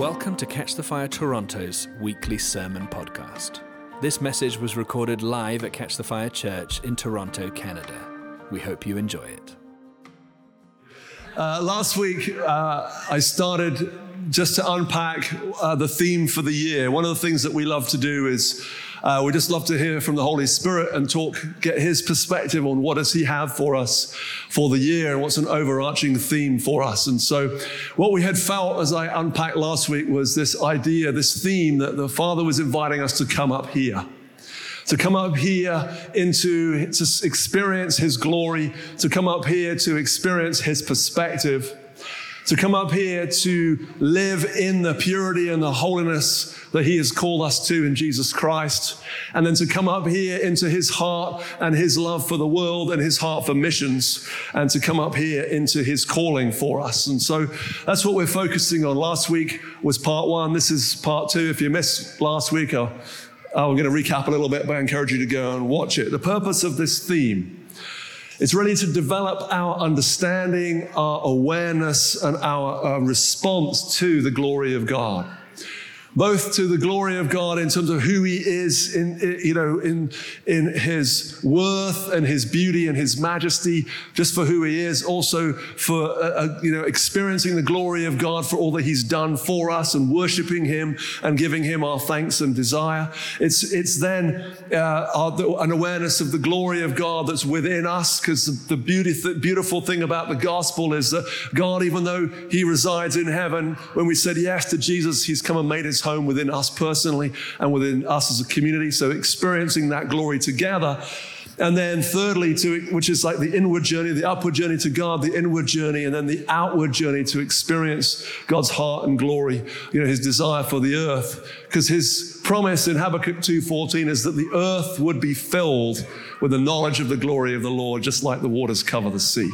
Welcome to Catch the Fire Toronto's weekly sermon podcast. This message was recorded live at Catch the Fire Church in Toronto, Canada. We hope you enjoy it. Uh, last week, uh, I started just to unpack uh, the theme for the year. One of the things that we love to do is uh, we just love to hear from the Holy Spirit and talk, get His perspective on what does He have for us for the year and what's an overarching theme for us. And so, what we had felt as I unpacked last week was this idea, this theme that the Father was inviting us to come up here to come up here into to experience his glory to come up here to experience his perspective to come up here to live in the purity and the holiness that He has called us to in Jesus Christ, and then to come up here into His heart and His love for the world and His heart for missions, and to come up here into His calling for us. And so that's what we're focusing on. Last week was part one. This is part two. If you missed last week, I'm going to recap a little bit, but I encourage you to go and watch it. The purpose of this theme it's really to develop our understanding, our awareness, and our uh, response to the glory of God both to the glory of God in terms of who He is, in you know, in in His worth and His beauty and His majesty, just for who He is. Also for uh, uh, you know experiencing the glory of God for all that He's done for us and worshiping Him and giving Him our thanks and desire. It's it's then uh, our, an awareness of the glory of God that's within us, because the beauty, the beautiful thing about the gospel is that God, even though He resides in heaven, when we said yes to Jesus, He's come and made His home within us personally and within us as a community. So experiencing that glory together. And then thirdly, to which is like the inward journey, the upward journey to God, the inward journey, and then the outward journey to experience God's heart and glory, you know, his desire for the earth. Because his promise in Habakkuk 2:14 is that the earth would be filled with the knowledge of the glory of the Lord, just like the waters cover the sea.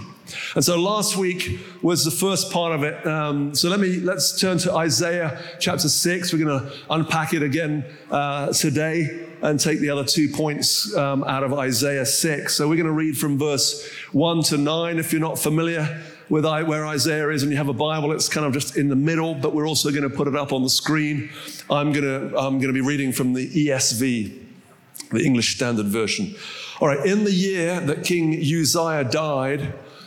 And so last week was the first part of it. Um, so let me let's turn to Isaiah chapter six. We're going to unpack it again uh, today and take the other two points um, out of Isaiah six. So we're going to read from verse one to nine. If you're not familiar with where Isaiah is and you have a Bible, it's kind of just in the middle. But we're also going to put it up on the screen. I'm going to I'm going to be reading from the ESV, the English Standard Version. All right. In the year that King Uzziah died.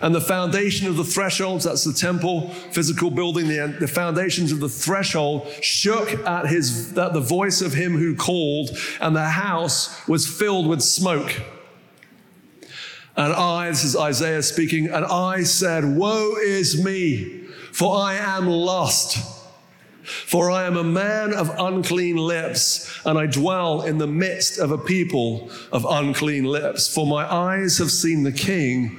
And the foundation of the thresholds, that's the temple, physical building, the, the foundations of the threshold shook at his at the voice of him who called, and the house was filled with smoke. And I, this is Isaiah speaking, and I said, Woe is me, for I am lost. For I am a man of unclean lips, and I dwell in the midst of a people of unclean lips. For my eyes have seen the King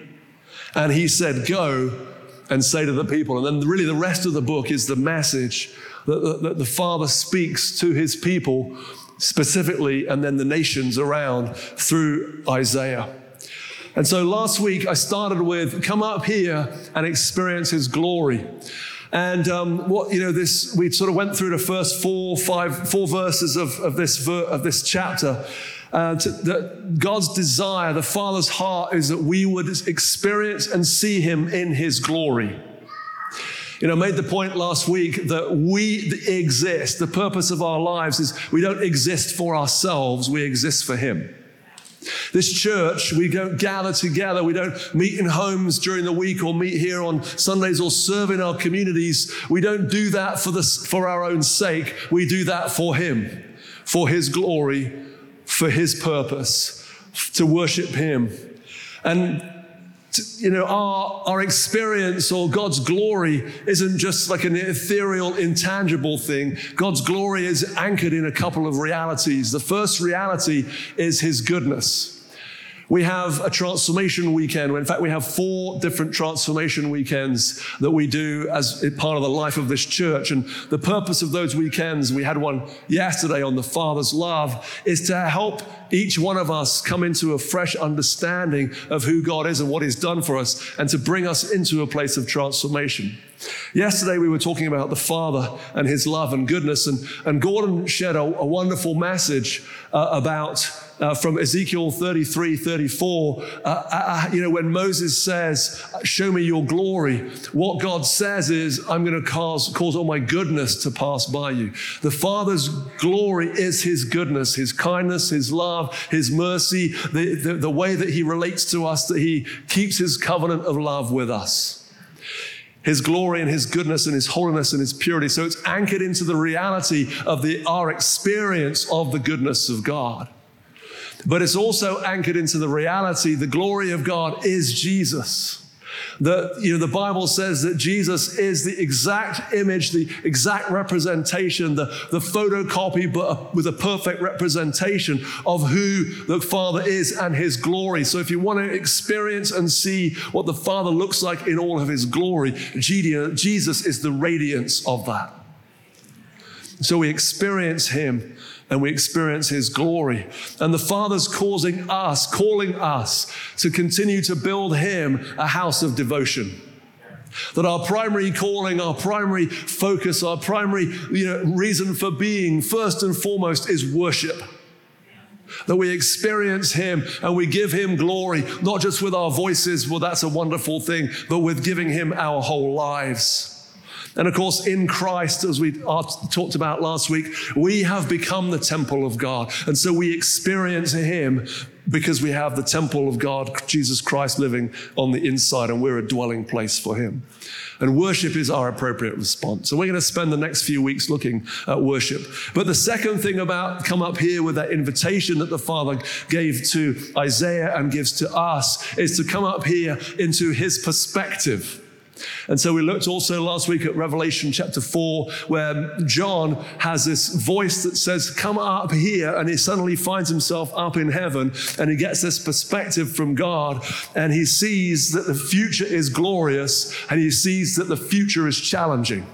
And he said, Go and say to the people. And then, really, the rest of the book is the message that, that the Father speaks to his people specifically, and then the nations around through Isaiah. And so last week I started with come up here and experience his glory. And um, what you know, this we sort of went through the first four, five, four verses of, of this ver- of this chapter, uh, to, that God's desire, the Father's heart, is that we would experience and see Him in His glory. You know, I made the point last week that we exist. The purpose of our lives is we don't exist for ourselves, we exist for Him. This church, we don't gather together. We don't meet in homes during the week or meet here on Sundays or serve in our communities. We don't do that for, the, for our own sake. We do that for Him, for His glory, for His purpose, to worship Him. And you know, our, our experience or God's glory isn't just like an ethereal, intangible thing. God's glory is anchored in a couple of realities. The first reality is His goodness. We have a transformation weekend. In fact, we have four different transformation weekends that we do as part of the life of this church. And the purpose of those weekends, we had one yesterday on the Father's love, is to help each one of us come into a fresh understanding of who God is and what He's done for us, and to bring us into a place of transformation. Yesterday, we were talking about the Father and His love and goodness, and, and Gordon shared a, a wonderful message uh, about uh, from Ezekiel 33, 34. Uh, uh, uh, you know, when Moses says, Show me your glory, what God says is, I'm going to cause, cause all my goodness to pass by you. The Father's glory is His goodness, His kindness, His love, His mercy, the, the, the way that He relates to us, that He keeps His covenant of love with us his glory and his goodness and his holiness and his purity. So it's anchored into the reality of the, our experience of the goodness of God. But it's also anchored into the reality the glory of God is Jesus. The, you know, the Bible says that Jesus is the exact image, the exact representation, the, the photocopy, but with a perfect representation of who the Father is and his glory. So if you want to experience and see what the Father looks like in all of his glory, Jesus is the radiance of that. So we experience him and we experience His glory. And the Father's causing us, calling us to continue to build Him a house of devotion. That our primary calling, our primary focus, our primary you know, reason for being, first and foremost, is worship that we experience Him and we give Him glory, not just with our voices, well, that's a wonderful thing, but with giving Him our whole lives. And of course, in Christ, as we talked about last week, we have become the temple of God. And so we experience Him because we have the temple of God, Jesus Christ, living on the inside, and we're a dwelling place for Him. And worship is our appropriate response. So we're going to spend the next few weeks looking at worship. But the second thing about come up here with that invitation that the Father gave to Isaiah and gives to us is to come up here into His perspective. And so we looked also last week at Revelation chapter 4, where John has this voice that says, Come up here. And he suddenly finds himself up in heaven and he gets this perspective from God and he sees that the future is glorious and he sees that the future is challenging.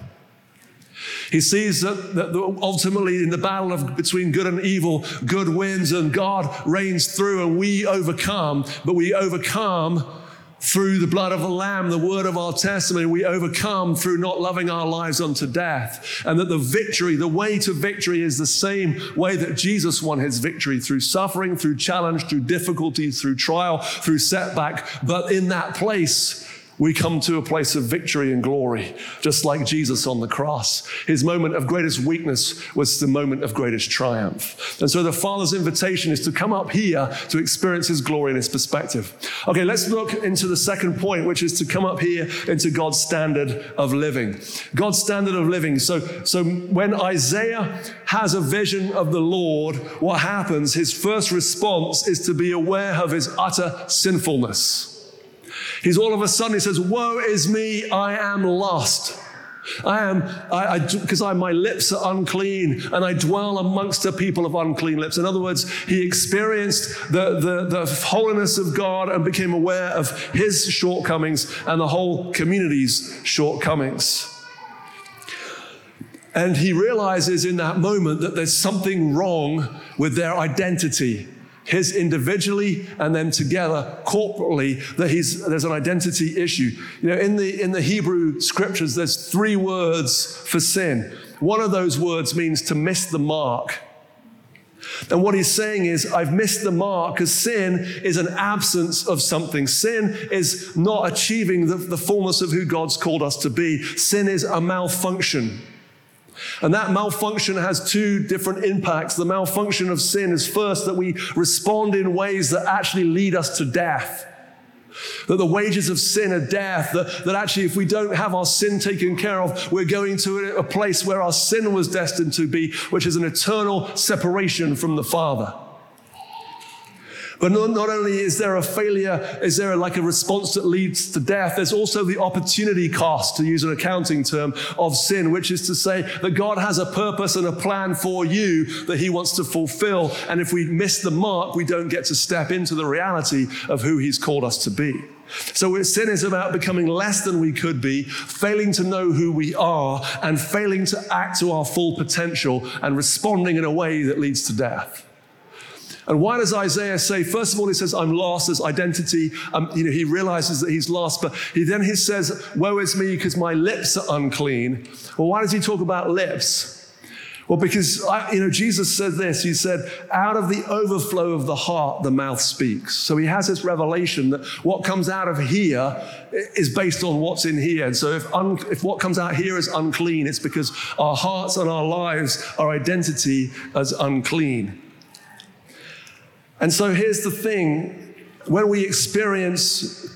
He sees that, that, ultimately in the battle of between good and evil, good wins and God reigns through and we overcome, but we overcome through the blood of the Lamb, the word of our testimony, we overcome through not loving our lives unto death. And that the victory, the way to victory is the same way that Jesus won his victory through suffering, through challenge, through difficulty, through trial, through setback. But in that place, we come to a place of victory and glory, just like Jesus on the cross. His moment of greatest weakness was the moment of greatest triumph. And so the Father's invitation is to come up here to experience His glory and His perspective. Okay, let's look into the second point, which is to come up here into God's standard of living. God's standard of living. So, so when Isaiah has a vision of the Lord, what happens? His first response is to be aware of his utter sinfulness. He's all of a sudden, he says, Woe is me, I am lost. I am, I, because I, I, my lips are unclean and I dwell amongst a people of unclean lips. In other words, he experienced the, the, the holiness of God and became aware of his shortcomings and the whole community's shortcomings. And he realizes in that moment that there's something wrong with their identity his individually and then together corporately that he's, there's an identity issue you know in the in the hebrew scriptures there's three words for sin one of those words means to miss the mark and what he's saying is, I've missed the mark because sin is an absence of something. Sin is not achieving the, the fullness of who God's called us to be. Sin is a malfunction. And that malfunction has two different impacts. The malfunction of sin is first that we respond in ways that actually lead us to death. That the wages of sin are death. That, that actually, if we don't have our sin taken care of, we're going to a place where our sin was destined to be, which is an eternal separation from the Father. But not, not, only is there a failure, is there like a response that leads to death, there's also the opportunity cost, to use an accounting term, of sin, which is to say that God has a purpose and a plan for you that He wants to fulfill. And if we miss the mark, we don't get to step into the reality of who He's called us to be. So sin is about becoming less than we could be, failing to know who we are, and failing to act to our full potential and responding in a way that leads to death. And why does Isaiah say, first of all, he says, I'm lost as identity. Um, you know, he realizes that he's lost, but he then he says, woe is me because my lips are unclean. Well, why does he talk about lips? Well, because I, you know Jesus said this. He said, "Out of the overflow of the heart, the mouth speaks." So he has this revelation that what comes out of here is based on what's in here. And so if, un, if what comes out here is unclean, it's because our hearts and our lives, our identity, is unclean. And so here's the thing when we experience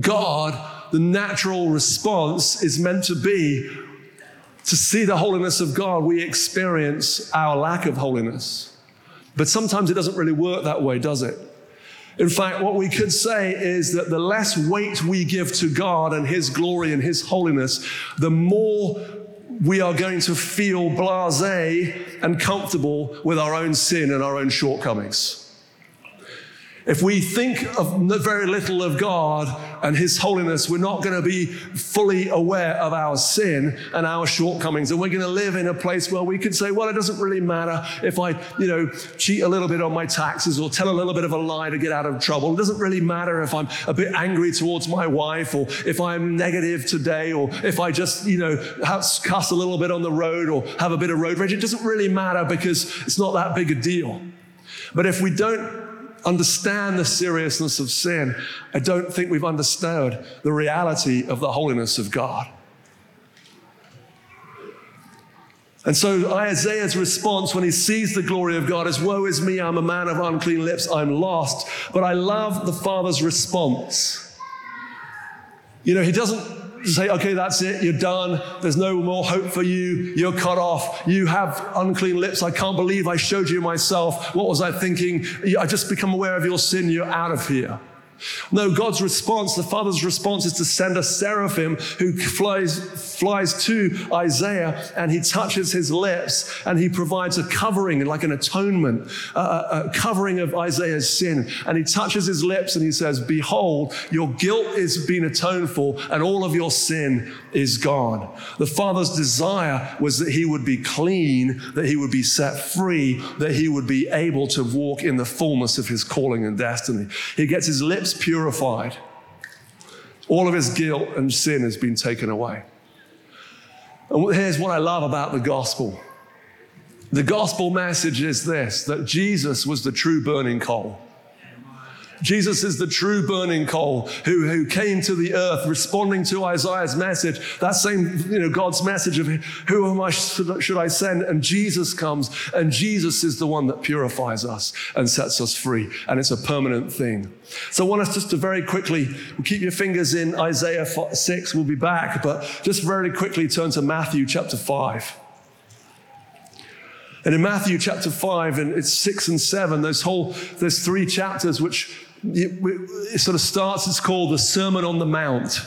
God, the natural response is meant to be to see the holiness of God, we experience our lack of holiness. But sometimes it doesn't really work that way, does it? In fact, what we could say is that the less weight we give to God and His glory and His holiness, the more we are going to feel blase and comfortable with our own sin and our own shortcomings. If we think of very little of God and His holiness, we're not going to be fully aware of our sin and our shortcomings. And we're going to live in a place where we could say, well, it doesn't really matter if I, you know, cheat a little bit on my taxes or tell a little bit of a lie to get out of trouble. It doesn't really matter if I'm a bit angry towards my wife or if I'm negative today or if I just, you know, cuss a little bit on the road or have a bit of road rage. It doesn't really matter because it's not that big a deal. But if we don't understand the seriousness of sin, I don't think we've understood the reality of the holiness of God. And so Isaiah's response when he sees the glory of God is, Woe is me, I'm a man of unclean lips, I'm lost. But I love the Father's response. You know, he doesn't say, okay, that's it, you're done, there's no more hope for you, you're cut off, you have unclean lips, I can't believe I showed you myself. What was I thinking? I just become aware of your sin, you're out of here. No, God's response, the Father's response is to send a seraphim who flies, flies to Isaiah and he touches his lips and he provides a covering, like an atonement, a, a covering of Isaiah's sin. And he touches his lips and he says, Behold, your guilt is being atoned for and all of your sin is gone. The Father's desire was that he would be clean, that he would be set free, that he would be able to walk in the fullness of his calling and destiny. He gets his lips purified. All of his guilt and sin has been taken away. And here's what I love about the gospel the gospel message is this that Jesus was the true burning coal. Jesus is the true burning coal who, who came to the earth responding to Isaiah's message, that same, you know, God's message of who am I, should I send? And Jesus comes and Jesus is the one that purifies us and sets us free. And it's a permanent thing. So I want us just to very quickly keep your fingers in Isaiah 6. We'll be back, but just very quickly turn to Matthew chapter 5. And in Matthew chapter 5, and it's 6 and 7, those whole, there's three chapters which it sort of starts, it's called the Sermon on the Mount.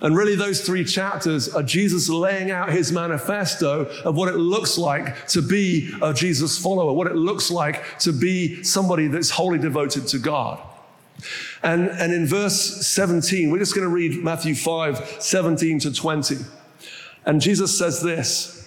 And really, those three chapters are Jesus laying out his manifesto of what it looks like to be a Jesus follower, what it looks like to be somebody that's wholly devoted to God. And, and in verse 17, we're just going to read Matthew 5 17 to 20. And Jesus says this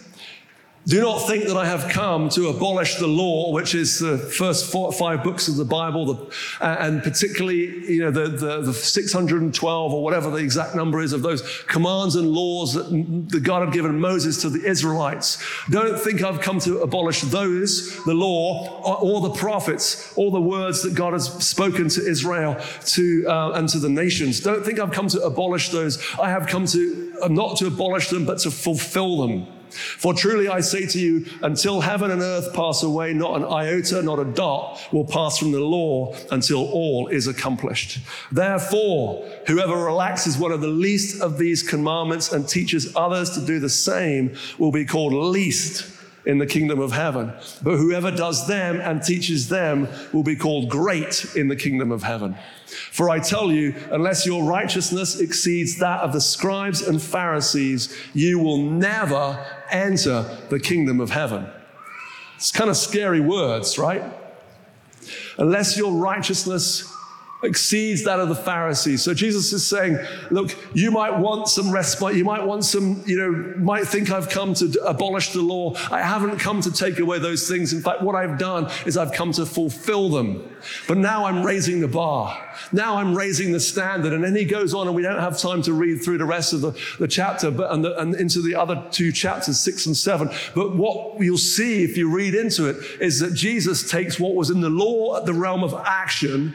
do not think that I have come to abolish the law, which is the first four, five books of the Bible, the, uh, and particularly, you know, the, the, the, 612 or whatever the exact number is of those commands and laws that the God had given Moses to the Israelites. Don't think I've come to abolish those, the law, or, or the prophets, all the words that God has spoken to Israel to, uh, and to the nations. Don't think I've come to abolish those. I have come to, uh, not to abolish them, but to fulfill them. For truly I say to you, until heaven and earth pass away, not an iota, not a dot will pass from the law until all is accomplished. Therefore, whoever relaxes one of the least of these commandments and teaches others to do the same will be called least in the kingdom of heaven. But whoever does them and teaches them will be called great in the kingdom of heaven. For I tell you, unless your righteousness exceeds that of the scribes and Pharisees, you will never enter the kingdom of heaven. It's kind of scary words, right? Unless your righteousness exceeds that of the Pharisees. So Jesus is saying, look, you might want some respite. You might want some, you know, might think I've come to abolish the law. I haven't come to take away those things. In fact, what I've done is I've come to fulfill them. But now I'm raising the bar. Now I'm raising the standard. And then he goes on, and we don't have time to read through the rest of the, the chapter, but and, the, and into the other two chapters, six and seven. But what you'll see if you read into it is that Jesus takes what was in the law at the realm of action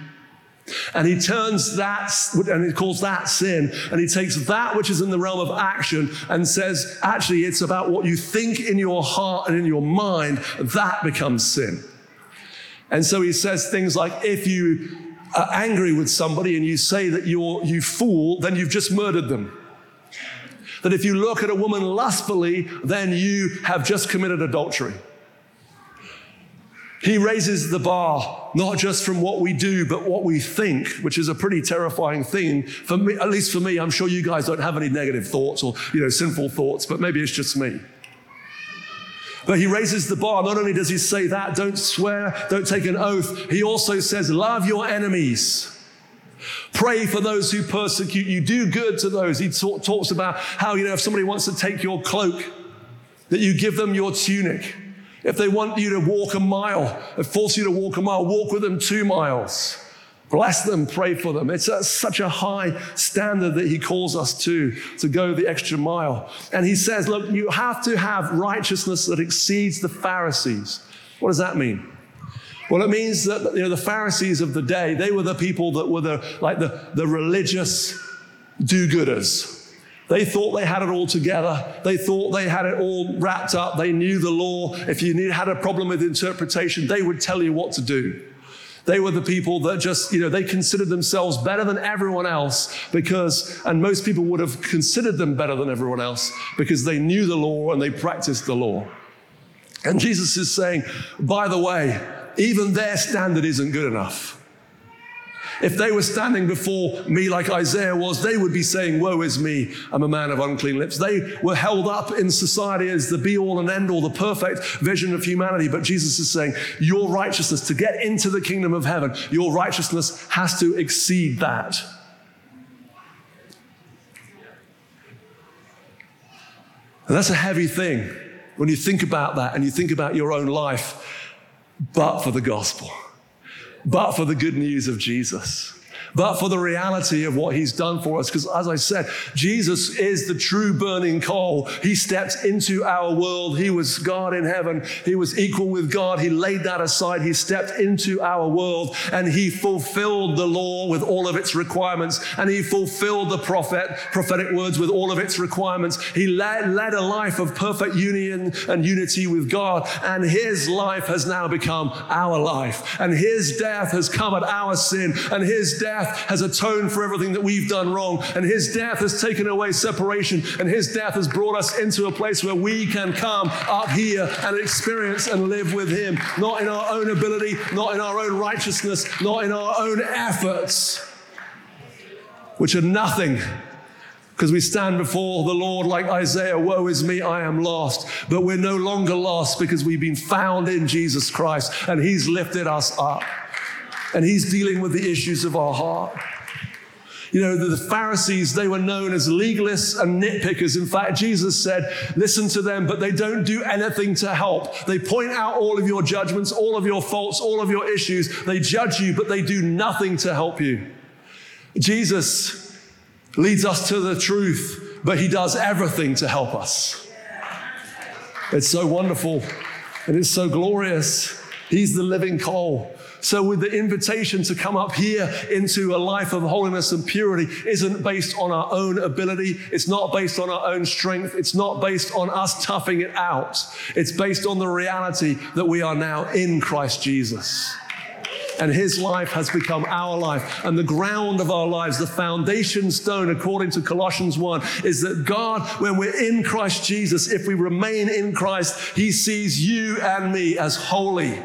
and he turns that, and he calls that sin, and he takes that which is in the realm of action and says, actually, it's about what you think in your heart and in your mind, that becomes sin. And so he says things like, if you are angry with somebody and you say that you're, you fool, then you've just murdered them. That if you look at a woman lustfully, then you have just committed adultery. He raises the bar, not just from what we do, but what we think, which is a pretty terrifying thing. For me, at least for me, I'm sure you guys don't have any negative thoughts or, you know, sinful thoughts, but maybe it's just me. But he raises the bar. Not only does he say that, don't swear, don't take an oath, he also says, love your enemies. Pray for those who persecute you. Do good to those. He talk, talks about how, you know, if somebody wants to take your cloak, that you give them your tunic. If they want you to walk a mile, force you to walk a mile, walk with them two miles. Bless them, pray for them. It's a, such a high standard that he calls us to, to go the extra mile. And he says, look, you have to have righteousness that exceeds the Pharisees. What does that mean? Well, it means that you know, the Pharisees of the day, they were the people that were the, like the, the religious do-gooders. They thought they had it all together. They thought they had it all wrapped up. They knew the law. If you had a problem with interpretation, they would tell you what to do. They were the people that just, you know, they considered themselves better than everyone else because, and most people would have considered them better than everyone else because they knew the law and they practiced the law. And Jesus is saying, by the way, even their standard isn't good enough. If they were standing before me like Isaiah was, they would be saying, Woe is me, I'm a man of unclean lips. They were held up in society as the be all and end all, the perfect vision of humanity. But Jesus is saying, Your righteousness, to get into the kingdom of heaven, your righteousness has to exceed that. And that's a heavy thing when you think about that and you think about your own life, but for the gospel but for the good news of Jesus but for the reality of what he's done for us. Because as I said, Jesus is the true burning coal. He stepped into our world. He was God in heaven. He was equal with God. He laid that aside. He stepped into our world and he fulfilled the law with all of its requirements. And he fulfilled the prophet, prophetic words with all of its requirements. He led, led a life of perfect union and unity with God. And his life has now become our life. And his death has covered our sin. And his death death has atoned for everything that we've done wrong. And his death has taken away separation. And his death has brought us into a place where we can come up here and experience and live with him, not in our own ability, not in our own righteousness, not in our own efforts, which are nothing because we stand before the Lord like Isaiah, woe is me, I am lost. But we're no longer lost because we've been found in Jesus Christ and He's lifted us up and he's dealing with the issues of our heart. You know, the, Pharisees, they were known as legalists and nitpickers. In fact, Jesus said, listen to them, but they don't do anything to help. They point out all of your judgments, all of your faults, all of your issues. They judge you, but they do nothing to help you. Jesus leads us to the truth, but he does everything to help us. It's so wonderful and it's so glorious. He's the living coal. So, with the invitation to come up here into a life of holiness and purity, isn't based on our own ability. It's not based on our own strength. It's not based on us toughing it out. It's based on the reality that we are now in Christ Jesus and his life has become our life. And the ground of our lives, the foundation stone, according to Colossians 1, is that God, when we're in Christ Jesus, if we remain in Christ, he sees you and me as holy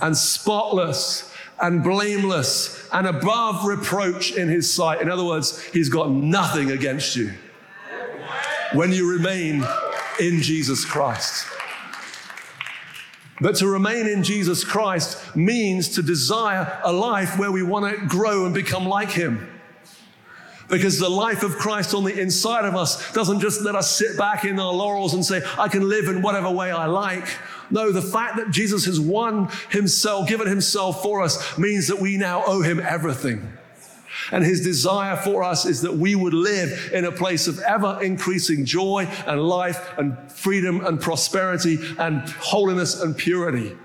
and spotless and blameless and above reproach in his sight. In other words, he's got nothing against you when you remain in Jesus Christ. But to remain in Jesus Christ means to desire a life where we want to grow and become like Him. Because the life of Christ on the inside of us doesn't just let us sit back in our laurels and say, I can live in whatever way I like. No, the fact that Jesus has won Himself, given Himself for us, means that we now owe Him everything. And his desire for us is that we would live in a place of ever increasing joy and life and freedom and prosperity and holiness and purity,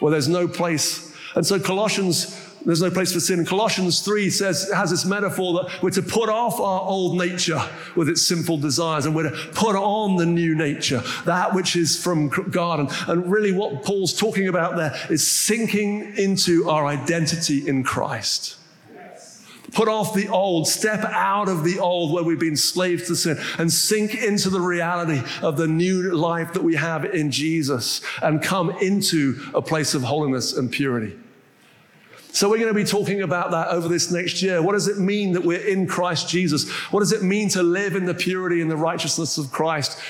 where there's no place. And so Colossians there's no place for sin. Colossians 3 says, has this metaphor that we're to put off our old nature with its sinful desires and we're to put on the new nature, that which is from God. And, and really, what Paul's talking about there is sinking into our identity in Christ. Put off the old, step out of the old where we've been slaves to sin, and sink into the reality of the new life that we have in Jesus and come into a place of holiness and purity. So, we're going to be talking about that over this next year. What does it mean that we're in Christ Jesus? What does it mean to live in the purity and the righteousness of Christ?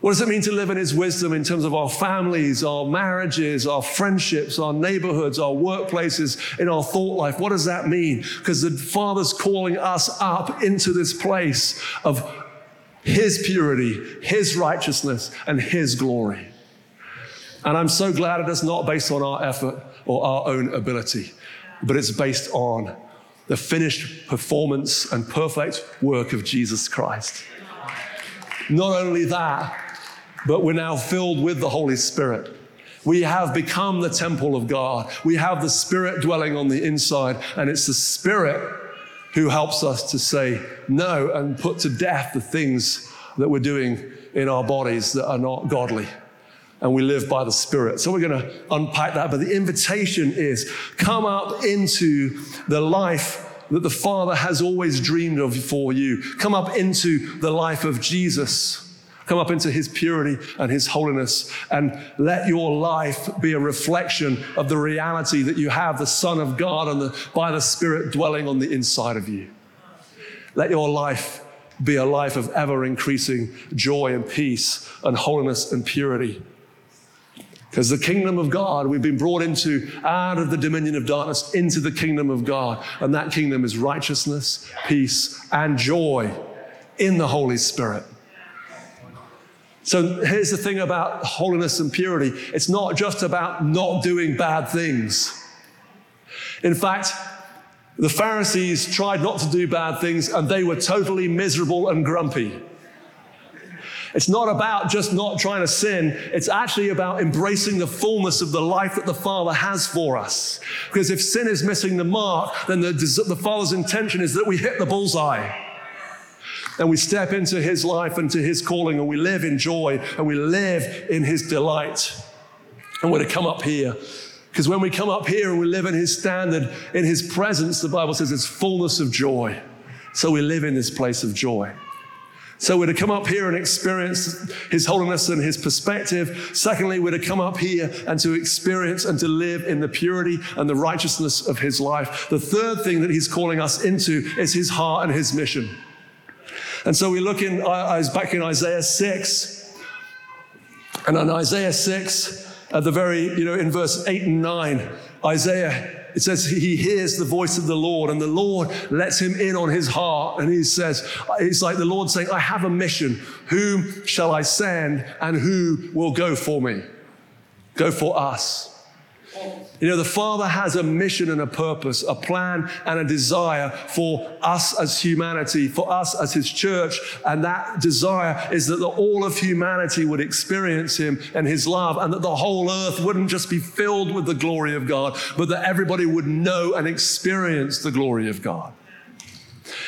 What does it mean to live in His wisdom in terms of our families, our marriages, our friendships, our neighborhoods, our workplaces, in our thought life? What does that mean? Because the Father's calling us up into this place of His purity, His righteousness, and His glory. And I'm so glad it is not based on our effort or our own ability, but it's based on the finished performance and perfect work of Jesus Christ. Not only that, but we're now filled with the Holy Spirit. We have become the temple of God. We have the Spirit dwelling on the inside, and it's the Spirit who helps us to say no and put to death the things that we're doing in our bodies that are not godly. And we live by the Spirit. So we're going to unpack that. But the invitation is come up into the life that the Father has always dreamed of for you. Come up into the life of Jesus. Come up into his purity and his holiness and let your life be a reflection of the reality that you have the Son of God and the, by the Spirit dwelling on the inside of you. Let your life be a life of ever increasing joy and peace and holiness and purity. Because the kingdom of God, we've been brought into out of the dominion of darkness into the kingdom of God. And that kingdom is righteousness, peace, and joy in the Holy Spirit. So here's the thing about holiness and purity it's not just about not doing bad things. In fact, the Pharisees tried not to do bad things and they were totally miserable and grumpy. It's not about just not trying to sin. It's actually about embracing the fullness of the life that the Father has for us. Because if sin is missing the mark, then the, the Father's intention is that we hit the bullseye and we step into his life and to his calling and we live in joy and we live in his delight. And we're to come up here. Because when we come up here and we live in his standard, in his presence, the Bible says it's fullness of joy. So we live in this place of joy. So we're to come up here and experience His holiness and His perspective. Secondly, we're to come up here and to experience and to live in the purity and the righteousness of His life. The third thing that He's calling us into is His heart and His mission. And so we look in, uh, I was back in Isaiah 6. And in Isaiah 6, at the very, you know, in verse 8 and 9, Isaiah, it says he hears the voice of the Lord and the Lord lets him in on his heart. And he says, it's like the Lord saying, I have a mission. Whom shall I send and who will go for me? Go for us. You know, the Father has a mission and a purpose, a plan and a desire for us as humanity, for us as His church. And that desire is that the, all of humanity would experience Him and His love, and that the whole earth wouldn't just be filled with the glory of God, but that everybody would know and experience the glory of God.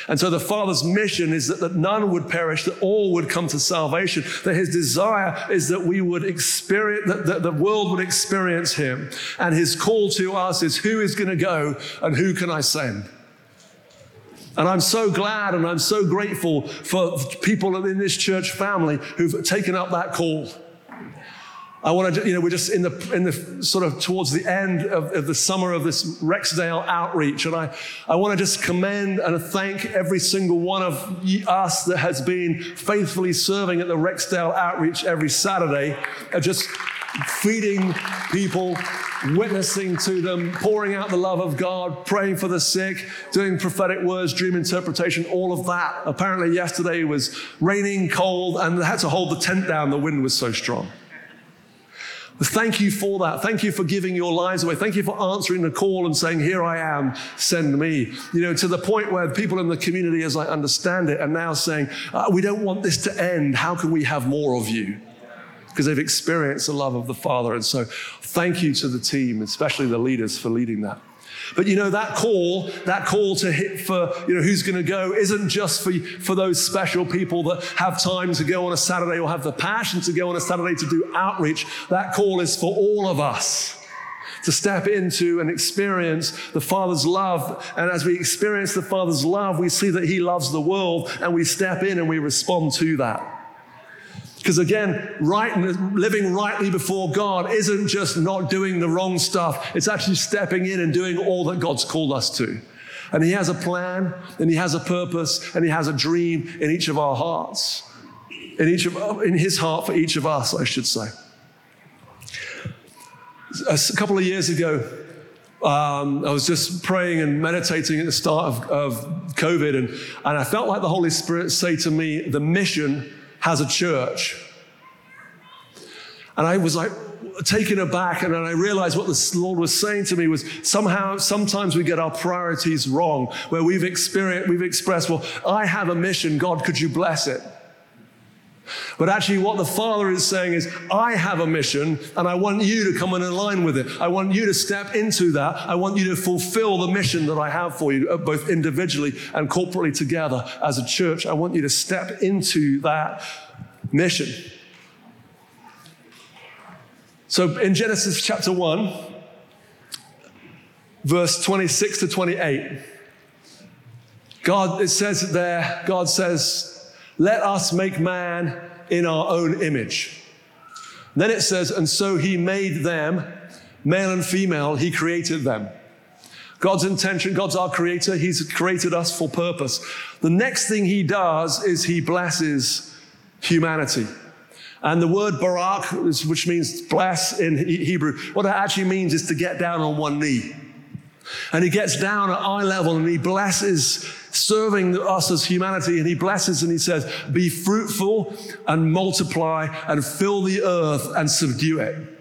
And so the Father's mission is that, that none would perish, that all would come to salvation. That his desire is that we would experience, that, that the world would experience him. And his call to us is who is going to go and who can I send? And I'm so glad and I'm so grateful for people in this church family who've taken up that call. I want to, you know, we're just in the, in the sort of towards the end of, of, the summer of this Rexdale outreach. And I, I want to just commend and thank every single one of us that has been faithfully serving at the Rexdale outreach every Saturday, uh, just feeding people, witnessing to them, pouring out the love of God, praying for the sick, doing prophetic words, dream interpretation, all of that. Apparently, yesterday was raining, cold, and they had to hold the tent down. The wind was so strong. Thank you for that. Thank you for giving your lives away. Thank you for answering the call and saying, Here I am, send me. You know, to the point where people in the community, as I understand it, are now saying, uh, We don't want this to end. How can we have more of you? Because they've experienced the love of the Father. And so, thank you to the team, especially the leaders, for leading that. But you know, that call, that call to hit for, you know, who's going to go isn't just for, for those special people that have time to go on a Saturday or have the passion to go on a Saturday to do outreach. That call is for all of us to step into and experience the Father's love. And as we experience the Father's love, we see that He loves the world and we step in and we respond to that. Because again, right, living rightly before God isn't just not doing the wrong stuff, it's actually stepping in and doing all that God's called us to. And He has a plan, and He has a purpose, and He has a dream in each of our hearts, in, each of, in His heart for each of us, I should say. A couple of years ago, um, I was just praying and meditating at the start of, of COVID, and, and I felt like the Holy Spirit say to me, The mission has a church. And I was like taken aback, and then I realized what the Lord was saying to me was somehow, sometimes we get our priorities wrong, where we've experienced, we've expressed, well, I have a mission, God, could you bless it? But actually, what the Father is saying is, I have a mission and I want you to come and align with it. I want you to step into that. I want you to fulfill the mission that I have for you, uh, both individually and corporately together as a church. I want you to step into that mission. So in Genesis chapter 1, verse 26 to 28, God, it says there, God says, let us make man in our own image. Then it says, and so he made them, male and female, he created them. God's intention, God's our creator, he's created us for purpose. The next thing he does is he blesses humanity. And the word barak, which means bless in Hebrew, what it actually means is to get down on one knee. And he gets down at eye level and he blesses serving us as humanity. And he blesses and he says, Be fruitful and multiply and fill the earth and subdue it.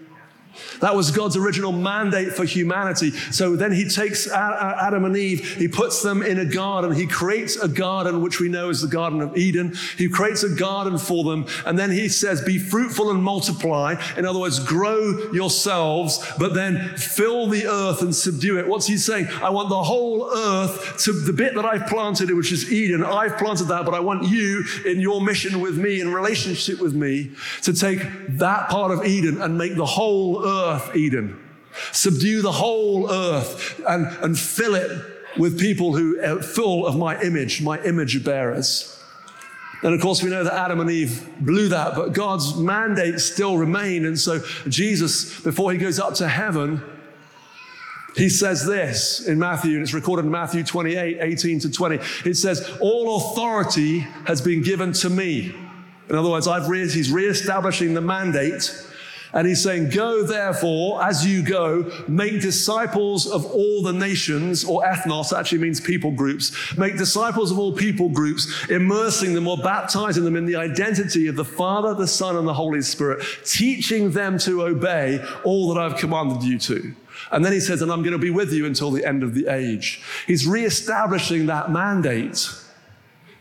That was God's original mandate for humanity. So then he takes Adam and Eve, he puts them in a garden. He creates a garden, which we know is the Garden of Eden. He creates a garden for them. And then he says, Be fruitful and multiply. In other words, grow yourselves, but then fill the earth and subdue it. What's he saying? I want the whole earth to the bit that I've planted, which is Eden. I've planted that, but I want you in your mission with me, in relationship with me, to take that part of Eden and make the whole earth, Eden. Subdue the whole earth and, and fill it with people who are full of my image, my image bearers. And of course, we know that Adam and Eve blew that, but God's mandate still remained. And so, Jesus, before he goes up to heaven, he says this in Matthew, and it's recorded in Matthew 28 18 to 20. It says, All authority has been given to me. In other words, I've re- he's reestablishing the mandate and he's saying, Go therefore, as you go, make disciples of all the nations, or ethnos actually means people groups. Make disciples of all people groups, immersing them or baptizing them in the identity of the Father, the Son, and the Holy Spirit, teaching them to obey all that I've commanded you to. And then he says, and I'm going to be with you until the end of the age. He's reestablishing that mandate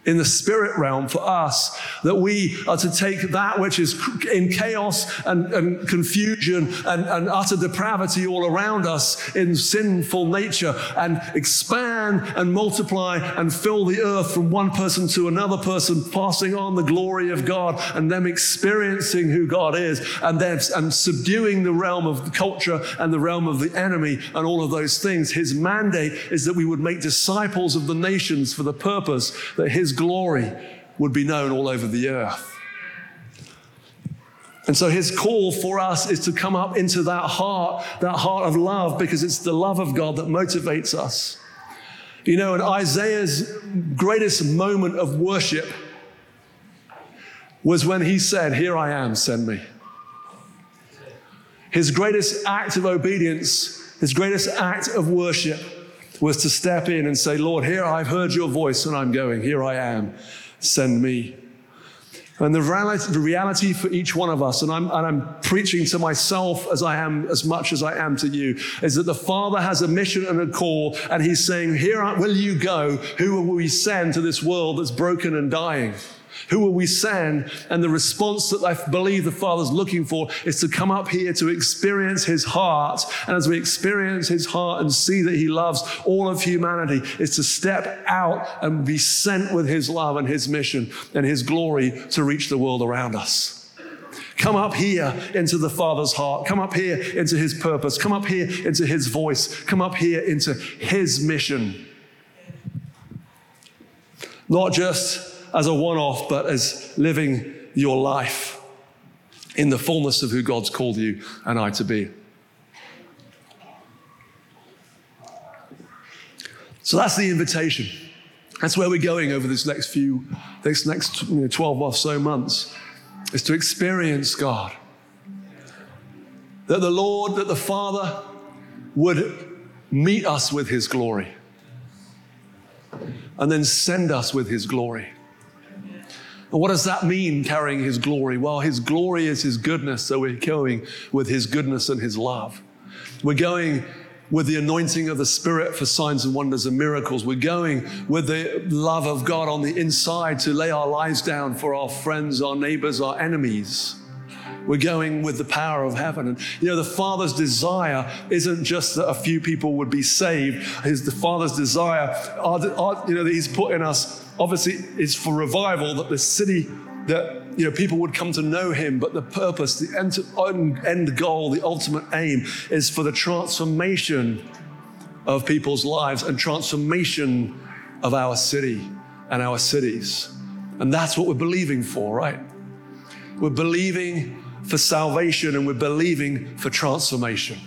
in the spirit realm for us that we are to take that which is in chaos and, and confusion and, and, utter depravity all around us in sinful nature and expand and multiply and fill the earth from one person to another person, passing on the glory of God and them experiencing who God is and then and subduing the realm of the culture and the realm of the enemy and all of those things. His mandate is that we would make disciples of the nations for the purpose that his glory would be known all over the earth. And so his call for us is to come up into that heart, that heart of love, because it's the love of God that motivates us. You know, and Isaiah's greatest moment of worship was when he said, Here I am, send me. His greatest act of obedience, his greatest act of worship was to step in and say, Lord, here I've heard your voice and I'm going. Here I am. Send me. And the reality, for each one of us, and I'm, and I'm preaching to myself as I am, as much as I am to you, is that the Father has a mission and a call, and He's saying, Here will you go? Who will we send to this world that's broken and dying? Who will we send? And the response that I believe the Father's looking for is to come up here to experience His heart. And as we experience His heart and see that He loves all of humanity, is to step out and be sent with His love and His mission and His glory to reach the world around us. Come up here into the Father's heart. Come up here into His purpose. Come up here into His voice. Come up here into His mission. Not just as a one off, but as living your life in the fullness of who God's called you and I to be. So that's the invitation. That's where we're going over this next few, this next you know, 12 or so months, is to experience God. That the Lord, that the Father would meet us with His glory and then send us with His glory. What does that mean, carrying his glory? Well, his glory is his goodness, so we're going with his goodness and his love. We're going with the anointing of the Spirit for signs and wonders and miracles. We're going with the love of God on the inside to lay our lives down for our friends, our neighbors, our enemies. We're going with the power of heaven. And you know, the Father's desire isn't just that a few people would be saved. His the Father's desire, you know, that He's put in us obviously is for revival, that the city, that you know, people would come to know him, but the purpose, the end, end goal, the ultimate aim is for the transformation of people's lives and transformation of our city and our cities. And that's what we're believing for, right? We're believing for salvation and we're believing for transformation.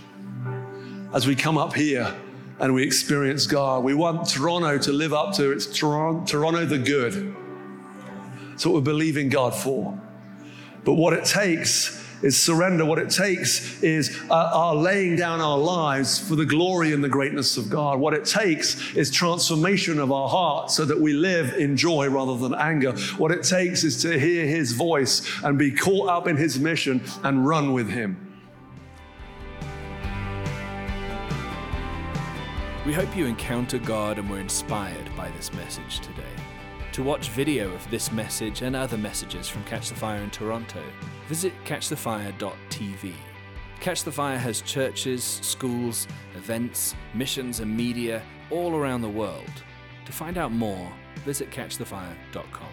As we come up here and we experience God. We want Toronto to live up to its Toronto, Toronto the good. That's what we're believing God for. But what it takes is surrender. What it takes is uh, our laying down our lives for the glory and the greatness of God. What it takes is transformation of our heart so that we live in joy rather than anger. What it takes is to hear His voice and be caught up in His mission and run with Him. We hope you encounter God and were inspired by this message today. To watch video of this message and other messages from Catch the Fire in Toronto, visit catchthefire.tv. Catch the Fire has churches, schools, events, missions, and media all around the world. To find out more, visit catchthefire.com.